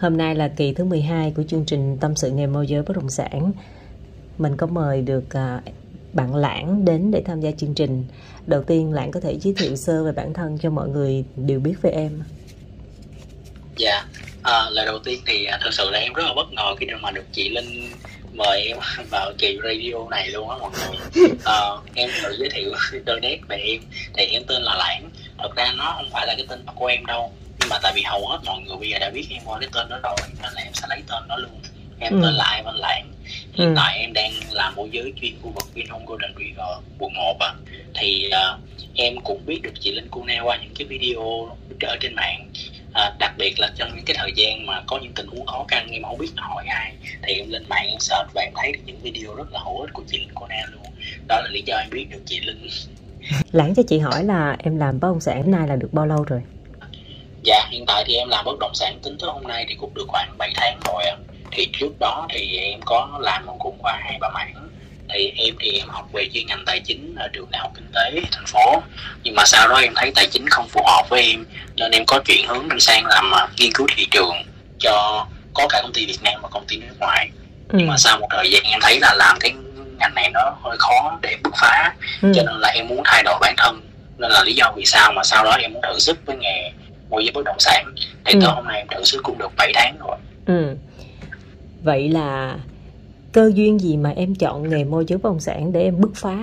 Hôm nay là kỳ thứ 12 của chương trình Tâm sự nghề môi giới bất động sản. Mình có mời được à, bạn Lãng đến để tham gia chương trình. Đầu tiên Lãng có thể giới thiệu sơ về bản thân cho mọi người đều biết về em. Dạ, à, lời đầu tiên thì à, thật sự là em rất là bất ngờ khi mà được chị Linh mời em vào kỳ radio này luôn á mọi người. À, em tự giới thiệu đôi nét về em thì em tên là Lãng. Thật ra nó không phải là cái tên của em đâu mà tại vì hầu hết mọi người bây giờ đã biết em qua cái tên đó rồi nên là em sẽ lấy tên đó luôn em ừ. tên là Ivan Lãng hiện ừ. tại em đang làm môi giới chuyên khu vực Vinhome Golden River quận 1 à. thì uh, em cũng biết được chị Linh Cuneo qua những cái video ở trên mạng à, đặc biệt là trong những cái thời gian mà có những tình huống khó khăn em không biết hỏi ai thì em lên mạng em search và em thấy được những video rất là hữu ích của chị Linh Cuneo luôn đó là lý do em biết được chị Linh Lãng cho chị hỏi là em làm bất động sản nay là được bao lâu rồi? Dạ, hiện tại thì em làm bất động sản tính tới hôm nay thì cũng được khoảng 7 tháng rồi ạ. Thì trước đó thì em có làm cũng qua hai ba mảng. Thì em thì em học về chuyên ngành tài chính ở trường đại học kinh tế thành phố. Nhưng mà sau đó em thấy tài chính không phù hợp với em nên em có chuyển hướng sang làm uh, nghiên cứu thị trường cho có cả công ty Việt Nam và công ty nước ngoài. Ừ. Nhưng mà sau một thời gian em thấy là làm cái ngành này nó hơi khó để bứt phá ừ. cho nên là em muốn thay đổi bản thân nên là lý do vì sao mà sau đó em muốn thử sức với nghề môi giới bất động sản thì ừ. tới hôm nay em thử sức cũng được 7 tháng rồi ừ. vậy là cơ duyên gì mà em chọn nghề môi giới bất động sản để em bứt phá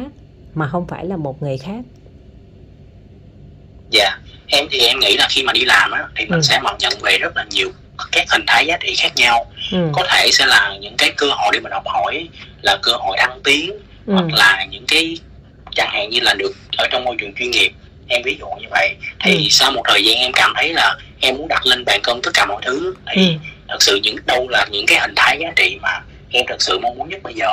mà không phải là một nghề khác dạ em thì em nghĩ là khi mà đi làm á thì mình ừ. sẽ mong nhận về rất là nhiều các hình thái giá trị khác nhau ừ. có thể sẽ là những cái cơ hội để mình học hỏi là cơ hội thăng tiến ừ. hoặc là những cái chẳng hạn như là được ở trong môi trường chuyên nghiệp em ví dụ như vậy thì ừ. sau một thời gian em cảm thấy là em muốn đặt lên bàn cân tất cả mọi thứ thì ừ. thật sự những đâu là những cái hình thái giá trị mà em thật sự mong muốn nhất bây giờ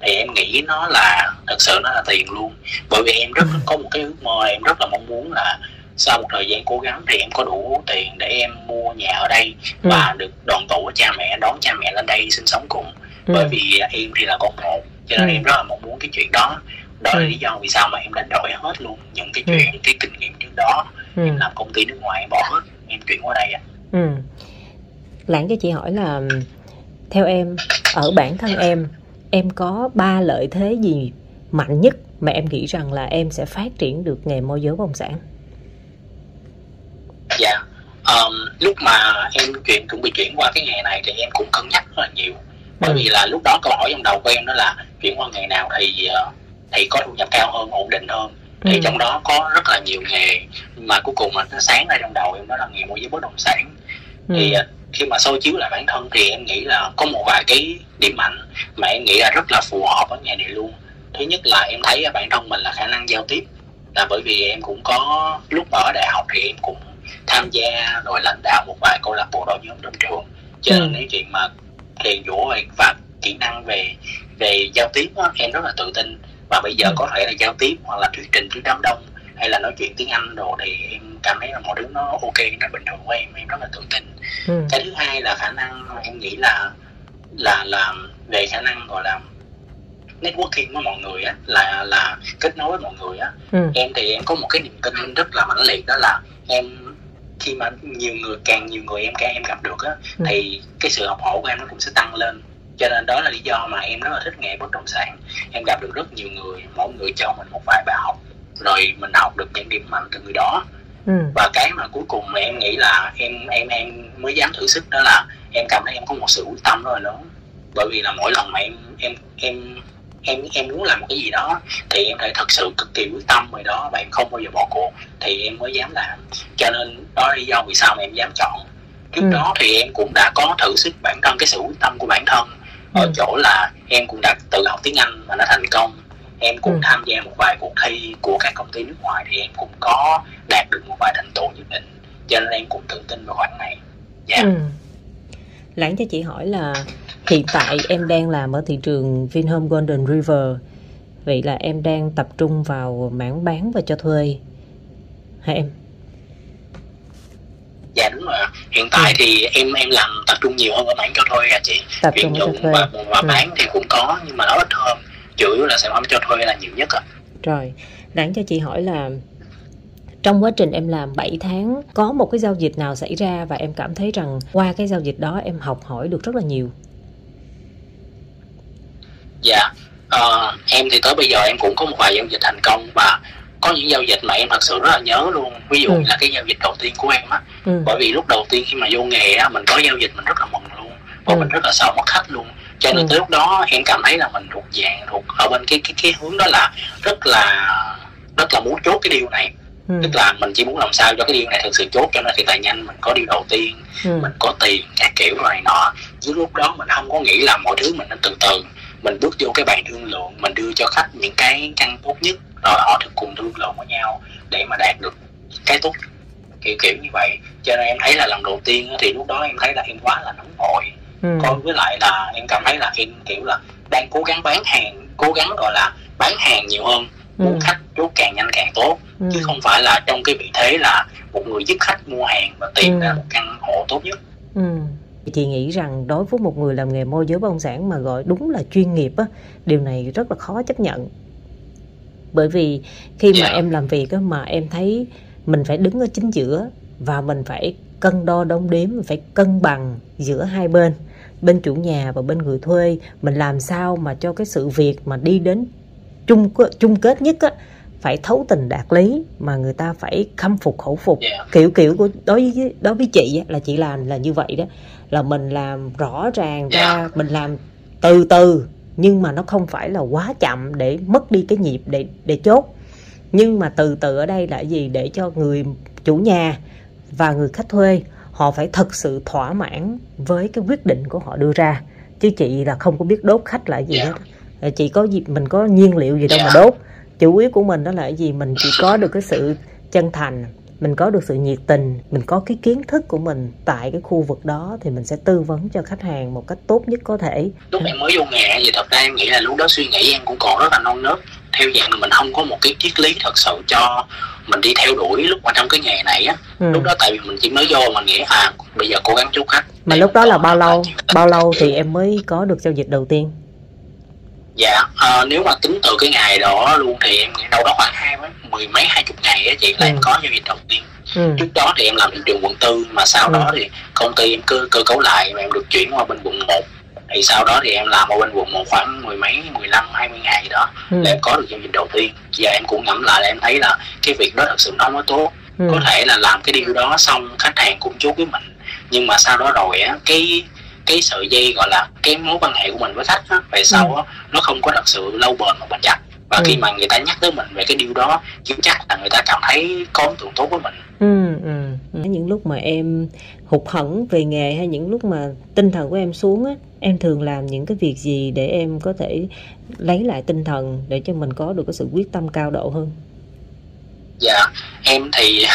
thì em nghĩ nó là thật sự nó là tiền luôn bởi vì em rất ừ. có một cái ước mơ em rất là mong muốn là sau một thời gian cố gắng thì em có đủ tiền để em mua nhà ở đây ừ. và được đoàn tụ với cha mẹ đón cha mẹ lên đây sinh sống cùng ừ. bởi vì em thì là con một cho nên ừ. em rất là mong muốn cái chuyện đó đó là ừ. lý do vì sao mà em đánh đổi hết luôn những cái ừ. chuyện ừ. cái kinh nghiệm trước đó ừ. em làm công ty nước ngoài em bỏ hết em chuyển qua đây ạ à. ừ. lãng cho chị hỏi là theo em ở bản thân em em có ba lợi thế gì mạnh nhất mà em nghĩ rằng là em sẽ phát triển được nghề môi giới bất động sản dạ um, lúc mà em chuyển chuẩn bị chuyển qua cái nghề này thì em cũng cân nhắc rất là nhiều bởi ừ. vì là lúc đó câu hỏi trong đầu của em đó là chuyển qua nghề nào thì uh, thì có thu nhập cao hơn ổn định hơn thì ừ. trong đó có rất là nhiều nghề mà cuối cùng mà nó sáng ra trong đầu em đó là nghề môi giới bất động sản ừ. thì à, khi mà soi chiếu lại bản thân thì em nghĩ là có một vài cái điểm mạnh mà em nghĩ là rất là phù hợp với nghề này luôn thứ nhất là em thấy bản thân mình là khả năng giao tiếp là bởi vì em cũng có lúc ở đại học thì em cũng tham gia rồi lãnh đạo một vài câu lạc bộ đội nhóm trong trường cho nên ừ. cái chuyện mà thiền dỗ và kỹ năng về về giao tiếp đó, em rất là tự tin và bây giờ ừ. có thể là giao tiếp hoặc là thuyết trình trước đám đông hay là nói chuyện tiếng Anh đồ thì em cảm thấy là mọi thứ nó ok nó bình thường của em em rất là tự tin ừ. cái thứ hai là khả năng em nghĩ là là là về khả năng gọi là networking với mọi người á là là kết nối với mọi người á ừ. em thì em có một cái niềm tin rất là mãnh liệt đó là em khi mà nhiều người càng nhiều người em càng em gặp được á ừ. thì cái sự học hỏi của em nó cũng sẽ tăng lên cho nên đó là lý do mà em rất là thích nghề bất động sản. Em gặp được rất nhiều người mỗi người cho mình một vài bài học rồi mình học được những điểm mạnh từ người đó. Ừ. và cái mà cuối cùng mà em nghĩ là em em em mới dám thử sức đó là em cảm thấy em có một sự quyết tâm rất là lớn. Bởi vì là mỗi lần mà em em em em em muốn làm một cái gì đó thì em phải thật sự cực kỳ quyết tâm rồi đó và em không bao giờ bỏ cuộc thì em mới dám làm. Cho nên đó là lý do vì sao mà em dám chọn. Trước ừ. đó thì em cũng đã có thử sức bản thân cái sự quyết tâm của bản thân ở ừ. chỗ là em cũng đã tự học tiếng Anh và nó thành công em cũng ừ. tham gia một vài cuộc thi của các công ty nước ngoài thì em cũng có đạt được một vài thành tựu nhất định cho nên em cũng tự tin vào khoản này dạ yeah. ừ. lãng cho chị hỏi là hiện tại em đang làm ở thị trường Vinhome Golden River vậy là em đang tập trung vào mảng bán và cho thuê hả em dạ đúng rồi. Hiện tại ừ. thì em em làm tập trung nhiều hơn ở mảng cho thuê à chị. Tập trung cho thuê. và, và ừ. bán thì cũng có nhưng mà nó ít hơn. Chủ yếu là sản phẩm cho thuê là nhiều nhất à rồi đáng cho chị hỏi là trong quá trình em làm 7 tháng có một cái giao dịch nào xảy ra và em cảm thấy rằng qua cái giao dịch đó em học hỏi được rất là nhiều? Dạ uh, em thì tới bây giờ em cũng có một vài giao dịch thành công và có những giao dịch mà em thật sự rất là nhớ luôn ví dụ ừ. là cái giao dịch đầu tiên của em á ừ. bởi vì lúc đầu tiên khi mà vô nghề á mình có giao dịch mình rất là mừng luôn và ừ. mình rất là sợ mất khách luôn cho nên ừ. tới lúc đó em cảm thấy là mình thuộc dạng thuộc ở bên cái cái cái hướng đó là rất là rất là muốn chốt cái điều này ừ. tức là mình chỉ muốn làm sao cho cái điều này thực sự chốt cho nó thiệt là nhanh mình có điều đầu tiên ừ. mình có tiền các kiểu này nọ chứ lúc đó mình không có nghĩ là mọi thứ mình nên từ từ mình bước vô cái bàn thương lượng mình đưa cho khách những cái căn tốt nhất rồi họ thực cùng thương lượng với nhau để mà đạt được cái tốt kiểu kiểu như vậy cho nên em thấy là lần đầu tiên thì lúc đó em thấy là em quá là nóng vội ừ. còn với lại là em cảm thấy là em kiểu là đang cố gắng bán hàng cố gắng gọi là bán hàng nhiều hơn ừ. muốn khách chốt càng nhanh càng tốt ừ. chứ không phải là trong cái vị thế là một người giúp khách mua hàng và tìm ừ. ra một căn hộ tốt nhất ừ chị nghĩ rằng đối với một người làm nghề môi giới bất động sản mà gọi đúng là chuyên nghiệp á điều này rất là khó chấp nhận bởi vì khi mà em làm việc á mà em thấy mình phải đứng ở chính giữa và mình phải cân đo đong đếm mình phải cân bằng giữa hai bên bên chủ nhà và bên người thuê mình làm sao mà cho cái sự việc mà đi đến chung chung kết nhất á phải thấu tình đạt lý mà người ta phải khâm phục khẩu phục yeah. kiểu kiểu của đối với đối với chị á, là chị làm là như vậy đó là mình làm rõ ràng ra yeah. mình làm từ từ nhưng mà nó không phải là quá chậm để mất đi cái nhịp để để chốt. Nhưng mà từ từ ở đây là gì? Để cho người chủ nhà và người khách thuê họ phải thật sự thỏa mãn với cái quyết định của họ đưa ra. Chứ chị là không có biết đốt khách là gì yeah. hết. Chị có gì mình có nhiên liệu gì đâu mà đốt. Chủ yếu của mình đó là gì? Mình chỉ có được cái sự chân thành mình có được sự nhiệt tình mình có cái kiến thức của mình tại cái khu vực đó thì mình sẽ tư vấn cho khách hàng một cách tốt nhất có thể. Lúc em mới vô nghề thì thật ra em nghĩ là lúc đó suy nghĩ em cũng còn rất là non nớt. Theo dạng là mình không có một cái triết lý thật sự cho mình đi theo đuổi lúc mà trong cái nghề này á. Ừ. lúc đó tại vì mình chỉ mới vô mà nghĩ à bây giờ cố gắng chốt khách. Mà lúc đó là bao lâu? bao lâu thì em mới có được giao dịch đầu tiên dạ à, nếu mà tính từ cái ngày đó luôn thì em đâu đó khoảng hai mấy mười mấy hai chục ngày á chị là ừ. em có giao dịch đầu tiên ừ. trước đó thì em làm thị trường quận tư mà sau ừ. đó thì công ty em cơ cơ cấu lại và em được chuyển qua bên quận một thì sau đó thì em làm ở bên quận một khoảng mười mấy mười lăm hai mươi ngày đó ừ. là em có được giao dịch đầu tiên giờ em cũng ngẫm lại là em thấy là cái việc đó thật sự nó mới tốt ừ. có thể là làm cái điều đó xong khách hàng cũng chốt với mình nhưng mà sau đó rồi á cái cái sợi dây gọi là cái mối quan hệ của mình với khách á về sau á ừ. nó không có thật sự lâu bền và bền chặt và ừ. khi mà người ta nhắc tới mình về cái điều đó chắc là người ta cảm thấy có ấn tượng tốt với mình ừ, ừ. những lúc mà em hụt hẫng về nghề hay những lúc mà tinh thần của em xuống á em thường làm những cái việc gì để em có thể lấy lại tinh thần để cho mình có được cái sự quyết tâm cao độ hơn dạ em thì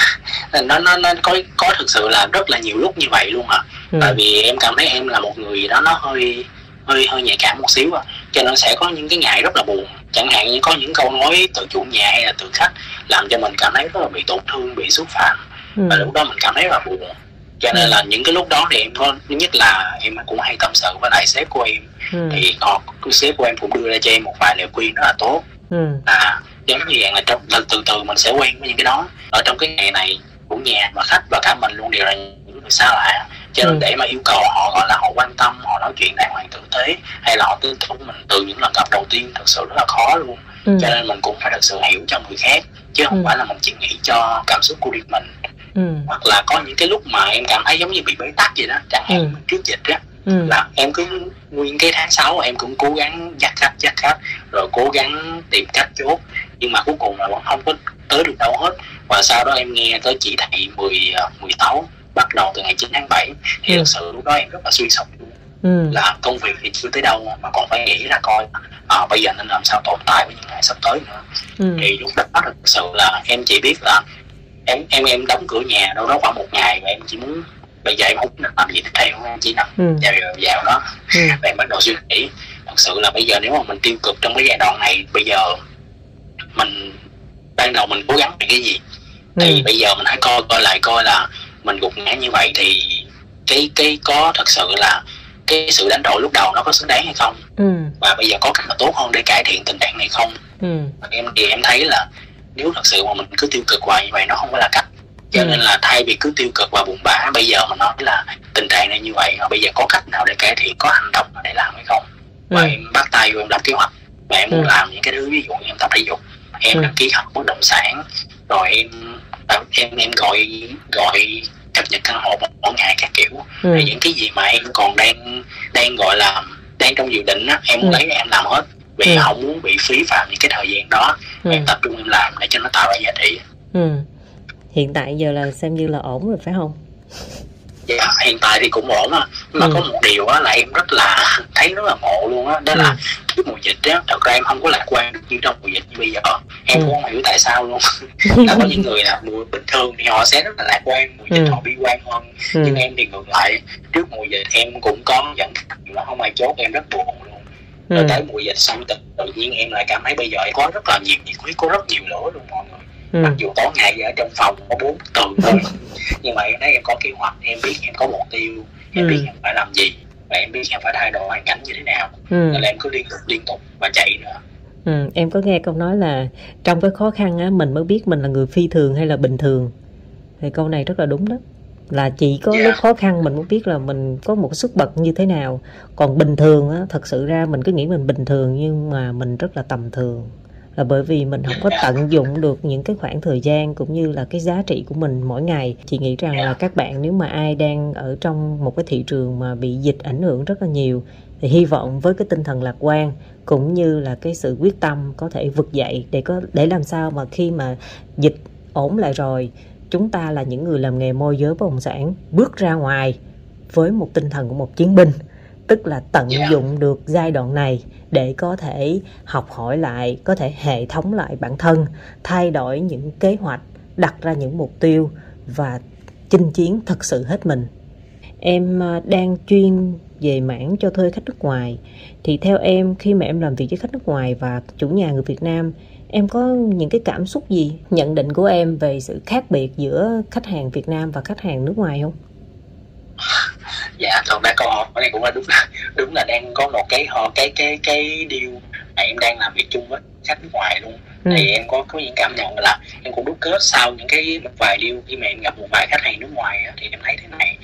nó nó nó có có thực sự là rất là nhiều lúc như vậy luôn à ừ. tại vì em cảm thấy em là một người đó nó hơi hơi hơi nhạy cảm một xíu à cho nên sẽ có những cái ngày rất là buồn chẳng hạn như có những câu nói từ chủ nhà hay là từ khách làm cho mình cảm thấy rất là bị tổn thương bị xúc phạm ừ. và lúc đó mình cảm thấy rất là buồn cho nên ừ. là những cái lúc đó thì em có thứ nhất là em cũng hay tâm sự với lại sếp của em ừ. thì họ sếp của em cũng đưa ra cho em một vài lời khuyên rất là tốt ừ. à giống như vậy là trong là từ từ mình sẽ quen với những cái đó ở trong cái ngày này của nhà và khách và cả mình luôn đều là những người xa lạ cho nên ừ. để mà yêu cầu họ gọi là họ quan tâm họ nói chuyện đàng hoàng tử tế hay là họ tin tưởng mình từ những lần gặp đầu tiên thật sự rất là khó luôn ừ. cho nên mình cũng phải thật sự hiểu cho người khác chứ không ừ. phải là mình chỉ nghĩ cho cảm xúc của riêng mình ừ. hoặc là có những cái lúc mà em cảm thấy giống như bị bế tắc gì đó chẳng hạn ừ. trước dịch á ừ. là em cứ nguyên cái tháng 6 em cũng cố gắng dắt khách dắt khách rồi cố gắng tìm cách chốt nhưng mà cuối cùng là vẫn không có tới được đâu hết và sau đó em nghe tới chỉ thị 10 16 ờ, bắt đầu từ ngày 9 tháng 7 thì ừ. thật sự lúc đó em rất là suy sụp ừ. là công việc thì chưa tới đâu mà còn phải nghĩ ra coi à, bây giờ nên làm sao tồn tại với những ngày sắp tới nữa ừ. thì lúc đó thật sự là em chỉ biết là em em em đóng cửa nhà đâu đó khoảng một ngày và em chỉ muốn bây giờ em không làm gì tiếp theo em chỉ nằm ừ. vào vào đó ừ. và em bắt đầu suy nghĩ thật sự là bây giờ nếu mà mình tiêu cực trong cái giai đoạn này bây giờ mình ban đầu mình cố gắng về cái gì thì ừ. bây giờ mình hãy coi coi lại coi là mình gục ngã như vậy thì cái cái có thật sự là cái sự đánh đổi lúc đầu nó có xứng đáng hay không ừ. và bây giờ có cách nào tốt hơn để cải thiện tình trạng này không ừ. em thì em thấy là nếu thật sự mà mình cứ tiêu cực hoài như vậy nó không có là cách cho ừ. nên là thay vì cứ tiêu cực và buồn bã bây giờ mình nói là tình trạng này như vậy và bây giờ có cách nào để cải thiện có hành động để làm hay không và ừ. em bắt tay vô em lập kế hoạch và em muốn ừ. làm những cái thứ ví dụ như em tập thể dục em đăng ký học bất động sản rồi em em em gọi gọi cập nhật căn hộ mỗi ngày các kiểu ừ. những cái gì mà em còn đang đang gọi là đang trong dự định á em muốn ừ. lấy em làm hết vì ừ. không muốn bị phí phạm những cái thời gian đó ừ. em tập trung em làm để cho nó tạo ra giá trị ừ. hiện tại giờ là xem như là ổn rồi phải không dạ hiện tại thì cũng ổn á nhưng mà ừ. có một điều á là em rất là thấy rất là ngộ luôn á đó, đó ừ. là cái mùa dịch á thật ra em không có lạc quan như trong mùa dịch như bây giờ em ừ. cũng không hiểu tại sao luôn là có những người là mùa bình thường thì họ sẽ rất là lạc quan mùa dịch ừ. họ bi quan hơn ừ. nhưng em thì ngược lại trước mùa dịch em cũng có dẫn là không ai chốt em rất buồn luôn rồi ừ. tới mùa dịch xong tự, tự nhiên em lại cảm thấy bây giờ em có rất là nhiều nhiệt huyết có rất nhiều lửa luôn mọi người ừ. mặc dù tối ngày ở trong phòng có bốn tường thôi nhưng mà em thấy em có kế hoạch em biết em có mục tiêu em ừ. biết em phải làm gì và em biết em phải thay đổi hoàn cảnh như thế nào ừ. nên là em cứ liên tục liên tục và chạy nữa Ừ, em có nghe câu nói là trong cái khó khăn á mình mới biết mình là người phi thường hay là bình thường thì câu này rất là đúng đó là chỉ có yeah. lúc khó khăn mình mới biết là mình có một sức bật như thế nào còn bình thường á thật sự ra mình cứ nghĩ mình bình thường nhưng mà mình rất là tầm thường là bởi vì mình không có tận dụng được những cái khoảng thời gian cũng như là cái giá trị của mình mỗi ngày. Chị nghĩ rằng là các bạn nếu mà ai đang ở trong một cái thị trường mà bị dịch ảnh hưởng rất là nhiều, thì hy vọng với cái tinh thần lạc quan cũng như là cái sự quyết tâm có thể vực dậy để có, để làm sao mà khi mà dịch ổn lại rồi, chúng ta là những người làm nghề môi giới bất động sản bước ra ngoài với một tinh thần của một chiến binh tức là tận dụng được giai đoạn này để có thể học hỏi lại có thể hệ thống lại bản thân thay đổi những kế hoạch đặt ra những mục tiêu và chinh chiến thật sự hết mình. Em à, đang chuyên về mảng cho thuê khách nước ngoài. Thì theo em khi mà em làm việc với khách nước ngoài và chủ nhà người Việt Nam em có những cái cảm xúc gì nhận định của em về sự khác biệt giữa khách hàng Việt Nam và khách hàng nước ngoài không? Dạ thật ra câu hỏi này cũng là đúng đúng là đang có một cái họ cái cái cái điều mà em đang làm việc chung với khách nước ngoài luôn ừ. thì em có có những cảm nhận là em cũng đúc kết sau những cái một vài điều khi mà em gặp một vài khách hàng nước ngoài á, thì em thấy thế này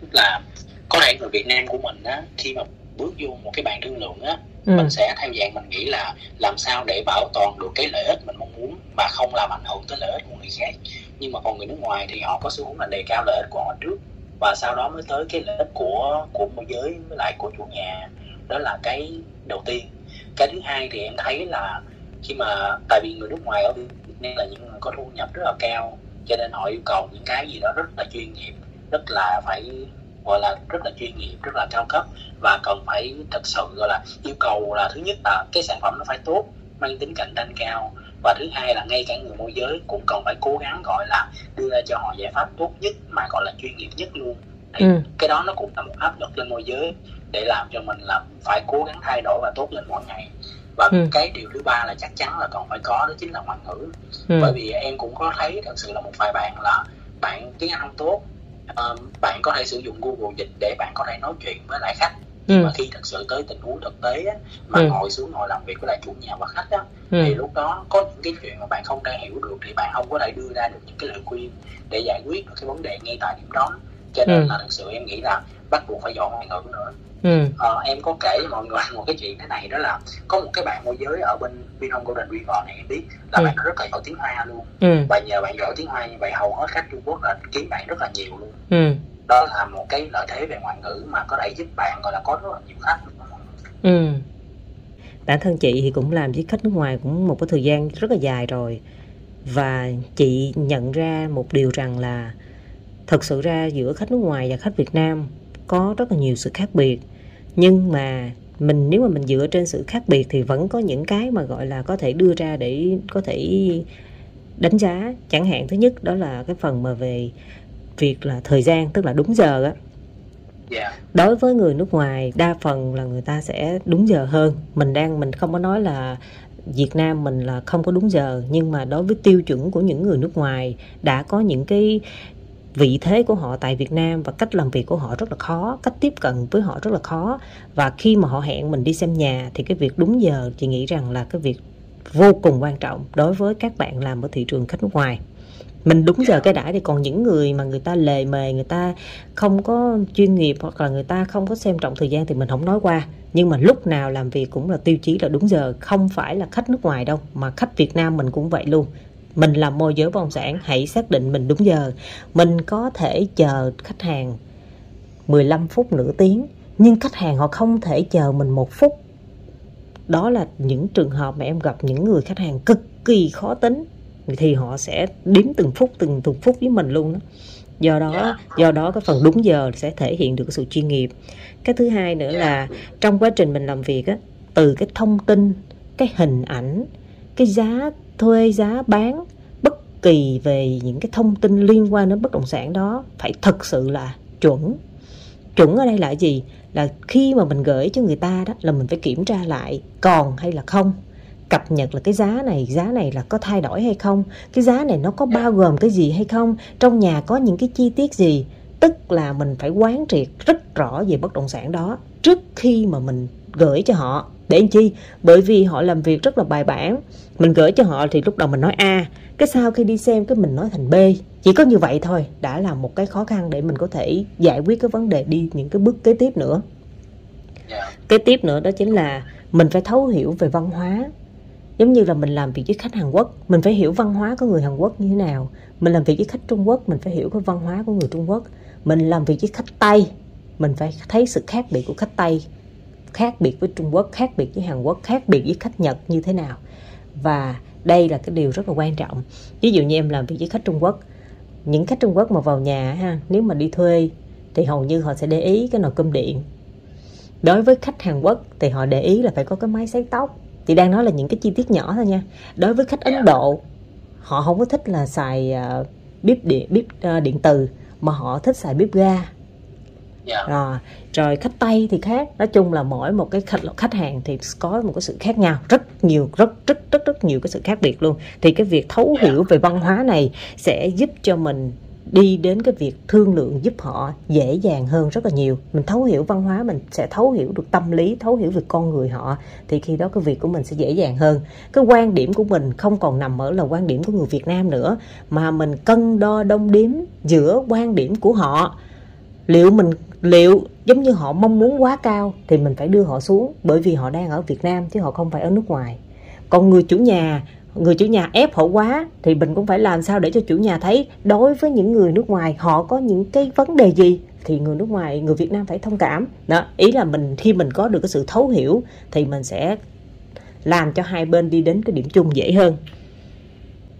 tức là có thể người Việt Nam của mình á khi mà bước vô một cái bàn thương lượng á ừ. mình sẽ theo dạng mình nghĩ là làm sao để bảo toàn được cái lợi ích mình mong muốn mà không làm ảnh hưởng tới lợi ích của người khác nhưng mà còn người nước ngoài thì họ có xu hướng là đề cao lợi ích của họ trước và sau đó mới tới cái lợi ích của của môi giới với lại của chủ nhà. Đó là cái đầu tiên. Cái thứ hai thì em thấy là khi mà, tại vì người nước ngoài ở Việt Nam là những người có thu nhập rất là cao, cho nên họ yêu cầu những cái gì đó rất là chuyên nghiệp, rất là phải, gọi là rất là chuyên nghiệp, rất là cao cấp và cần phải thật sự, gọi là yêu cầu là thứ nhất là cái sản phẩm nó phải tốt mang tính cạnh tranh cao và thứ hai là ngay cả người môi giới cũng cần phải cố gắng gọi là đưa ra cho họ giải pháp tốt nhất mà gọi là chuyên nghiệp nhất luôn thì ừ. cái đó nó cũng là một áp lực lên môi giới để làm cho mình là phải cố gắng thay đổi và tốt lên mỗi ngày và ừ. cái điều thứ ba là chắc chắn là còn phải có đó chính là ngoại ngữ ừ. bởi vì em cũng có thấy thật sự là một vài bạn là bạn tiếng anh không tốt um, bạn có thể sử dụng google dịch để bạn có thể nói chuyện với lại khách nhưng ừ. mà khi thật sự tới tình huống thực tế á, mà ừ. ngồi xuống ngồi làm việc với lại chủ nhà và khách á, ừ. thì lúc đó có những cái chuyện mà bạn không thể hiểu được thì bạn không có thể đưa ra được những cái lời khuyên để giải quyết được cái vấn đề ngay tại điểm đó cho nên ừ. là thật sự em nghĩ là bắt buộc phải dọn ngoại ngữ nữa ừ. à, em có kể với mọi người một cái chuyện thế này đó là có một cái bạn môi giới ở bên Vinhome Golden River này em biết là ừ. bạn rất là giỏi tiếng Hoa luôn ừ. và nhờ bạn giỏi tiếng Hoa như vậy hầu hết khách Trung Quốc là kiếm bạn rất là nhiều luôn ừ đó là một cái lợi thế về ngoại ngữ mà có thể giúp bạn, gọi là, có rất là nhiều khách. Ừ. Bản thân chị thì cũng làm với khách nước ngoài cũng một cái thời gian rất là dài rồi. Và chị nhận ra một điều rằng là thật sự ra giữa khách nước ngoài và khách Việt Nam có rất là nhiều sự khác biệt. Nhưng mà mình, nếu mà mình dựa trên sự khác biệt thì vẫn có những cái mà, gọi là, có thể đưa ra để có thể đánh giá. Chẳng hạn, thứ nhất đó là cái phần mà về việc là thời gian tức là đúng giờ á Yeah. Dạ. đối với người nước ngoài đa phần là người ta sẽ đúng giờ hơn mình đang mình không có nói là Việt Nam mình là không có đúng giờ nhưng mà đối với tiêu chuẩn của những người nước ngoài đã có những cái vị thế của họ tại Việt Nam và cách làm việc của họ rất là khó cách tiếp cận với họ rất là khó và khi mà họ hẹn mình đi xem nhà thì cái việc đúng giờ chị nghĩ rằng là cái việc vô cùng quan trọng đối với các bạn làm ở thị trường khách nước ngoài mình đúng giờ cái đãi thì còn những người mà người ta lề mề, người ta không có chuyên nghiệp hoặc là người ta không có xem trọng thời gian thì mình không nói qua. Nhưng mà lúc nào làm việc cũng là tiêu chí là đúng giờ, không phải là khách nước ngoài đâu, mà khách Việt Nam mình cũng vậy luôn. Mình làm môi giới bất động sản, hãy xác định mình đúng giờ. Mình có thể chờ khách hàng 15 phút nửa tiếng, nhưng khách hàng họ không thể chờ mình một phút. Đó là những trường hợp mà em gặp những người khách hàng cực kỳ khó tính thì họ sẽ đếm từng phút từng từng phút với mình luôn đó. Do đó dạ. do đó cái phần đúng giờ sẽ thể hiện được sự chuyên nghiệp. Cái thứ hai nữa là trong quá trình mình làm việc á từ cái thông tin cái hình ảnh cái giá thuê giá bán bất kỳ về những cái thông tin liên quan đến bất động sản đó phải thực sự là chuẩn. Chuẩn ở đây là gì? Là khi mà mình gửi cho người ta đó là mình phải kiểm tra lại còn hay là không cập nhật là cái giá này giá này là có thay đổi hay không? Cái giá này nó có bao gồm cái gì hay không? Trong nhà có những cái chi tiết gì? Tức là mình phải quán triệt rất rõ về bất động sản đó trước khi mà mình gửi cho họ. Để làm chi? Bởi vì họ làm việc rất là bài bản. Mình gửi cho họ thì lúc đầu mình nói a cái sau khi đi xem cái mình nói thành b. Chỉ có như vậy thôi đã là một cái khó khăn để mình có thể giải quyết cái vấn đề đi những cái bước kế tiếp nữa. Dạ. kế tiếp nữa đó chính là mình phải thấu hiểu về văn hóa giống như là mình làm việc với khách Hàn Quốc, mình phải hiểu văn hóa của người Hàn Quốc như thế nào. Mình làm việc với khách Trung Quốc, mình phải hiểu cái văn hóa của người Trung Quốc. Mình làm việc với khách Tây, mình phải thấy sự khác biệt của khách Tây, khác biệt với Trung Quốc, khác biệt với Hàn Quốc, khác biệt với khách Nhật như thế nào. Và đây là cái điều rất là quan trọng. Ví dụ như em làm việc với khách Trung Quốc, những khách Trung Quốc mà vào nhà ha, nếu mà đi thuê thì hầu như họ sẽ để ý cái nồi cơm điện. Đối với khách Hàn Quốc thì họ để ý là phải có cái máy sấy tóc thì đang nói là những cái chi tiết nhỏ thôi nha. Đối với khách Ấn Độ họ không có thích là xài uh, bếp điện bếp uh, điện từ mà họ thích xài bếp ga. Yeah. À, rồi khách Tây thì khác. Nói chung là mỗi một cái khách khách hàng thì có một cái sự khác nhau. Rất nhiều rất rất rất rất nhiều cái sự khác biệt luôn. Thì cái việc thấu hiểu về văn hóa này sẽ giúp cho mình đi đến cái việc thương lượng giúp họ dễ dàng hơn rất là nhiều. Mình thấu hiểu văn hóa, mình sẽ thấu hiểu được tâm lý, thấu hiểu về con người họ, thì khi đó cái việc của mình sẽ dễ dàng hơn. Cái quan điểm của mình không còn nằm ở là quan điểm của người Việt Nam nữa, mà mình cân đo đong đếm giữa quan điểm của họ. Liệu mình, liệu giống như họ mong muốn quá cao thì mình phải đưa họ xuống, bởi vì họ đang ở Việt Nam chứ họ không phải ở nước ngoài. Còn người chủ nhà người chủ nhà ép họ quá thì mình cũng phải làm sao để cho chủ nhà thấy đối với những người nước ngoài họ có những cái vấn đề gì thì người nước ngoài người Việt Nam phải thông cảm đó ý là mình khi mình có được cái sự thấu hiểu thì mình sẽ làm cho hai bên đi đến cái điểm chung dễ hơn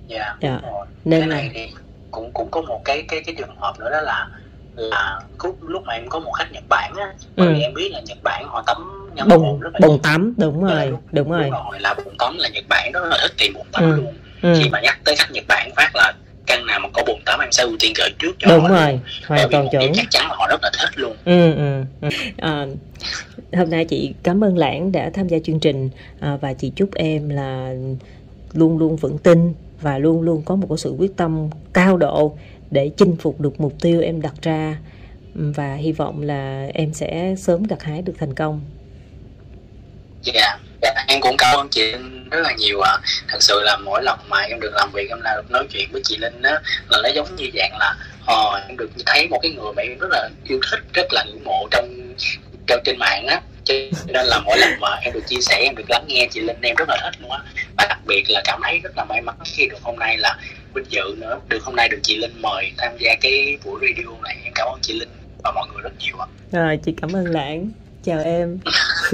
dạ yeah, yeah. nên cái này thì cũng cũng có một cái cái cái trường hợp nữa đó là là lúc lúc mà em có một khách Nhật Bản á ừ. em biết là Nhật Bản họ tắm ngâm bồn bồn tắm đúng rồi đúng, đúng rồi đúng rồi là bồn tắm là Nhật Bản rất là thích tìm bồn tắm ừ. luôn ừ. khi mà nhắc tới khách Nhật Bản phát là căn nào mà có bồn tắm em sẽ ưu tiên gửi trước cho đúng họ rồi hoàn toàn chuẩn chắc chắn là họ rất là thích luôn ừ, ừ, ừ. À, hôm nay chị cảm ơn lãng đã tham gia chương trình à, và chị chúc em là luôn luôn vững tin và luôn luôn có một cái sự quyết tâm cao độ để chinh phục được mục tiêu em đặt ra và hy vọng là em sẽ sớm gặt hái được thành công. Dạ, yeah. Dạ, em cũng cảm ơn chị rất là nhiều ạ. À. Thật sự là mỗi lần mà em được làm việc em là được nói chuyện với chị Linh á là nó giống như dạng là ờ, em được thấy một cái người mà em rất là yêu thích, rất là ngưỡng mộ trong trong trên mạng á cho nên là mỗi lần mà em được chia sẻ em được lắng nghe chị Linh em rất là thích luôn á và đặc biệt là cảm thấy rất là may mắn khi được hôm nay là vinh dự nữa được hôm nay được chị Linh mời tham gia cái buổi radio này em cảm ơn chị Linh và mọi người rất nhiều ạ rồi chị cảm ơn lãng chào em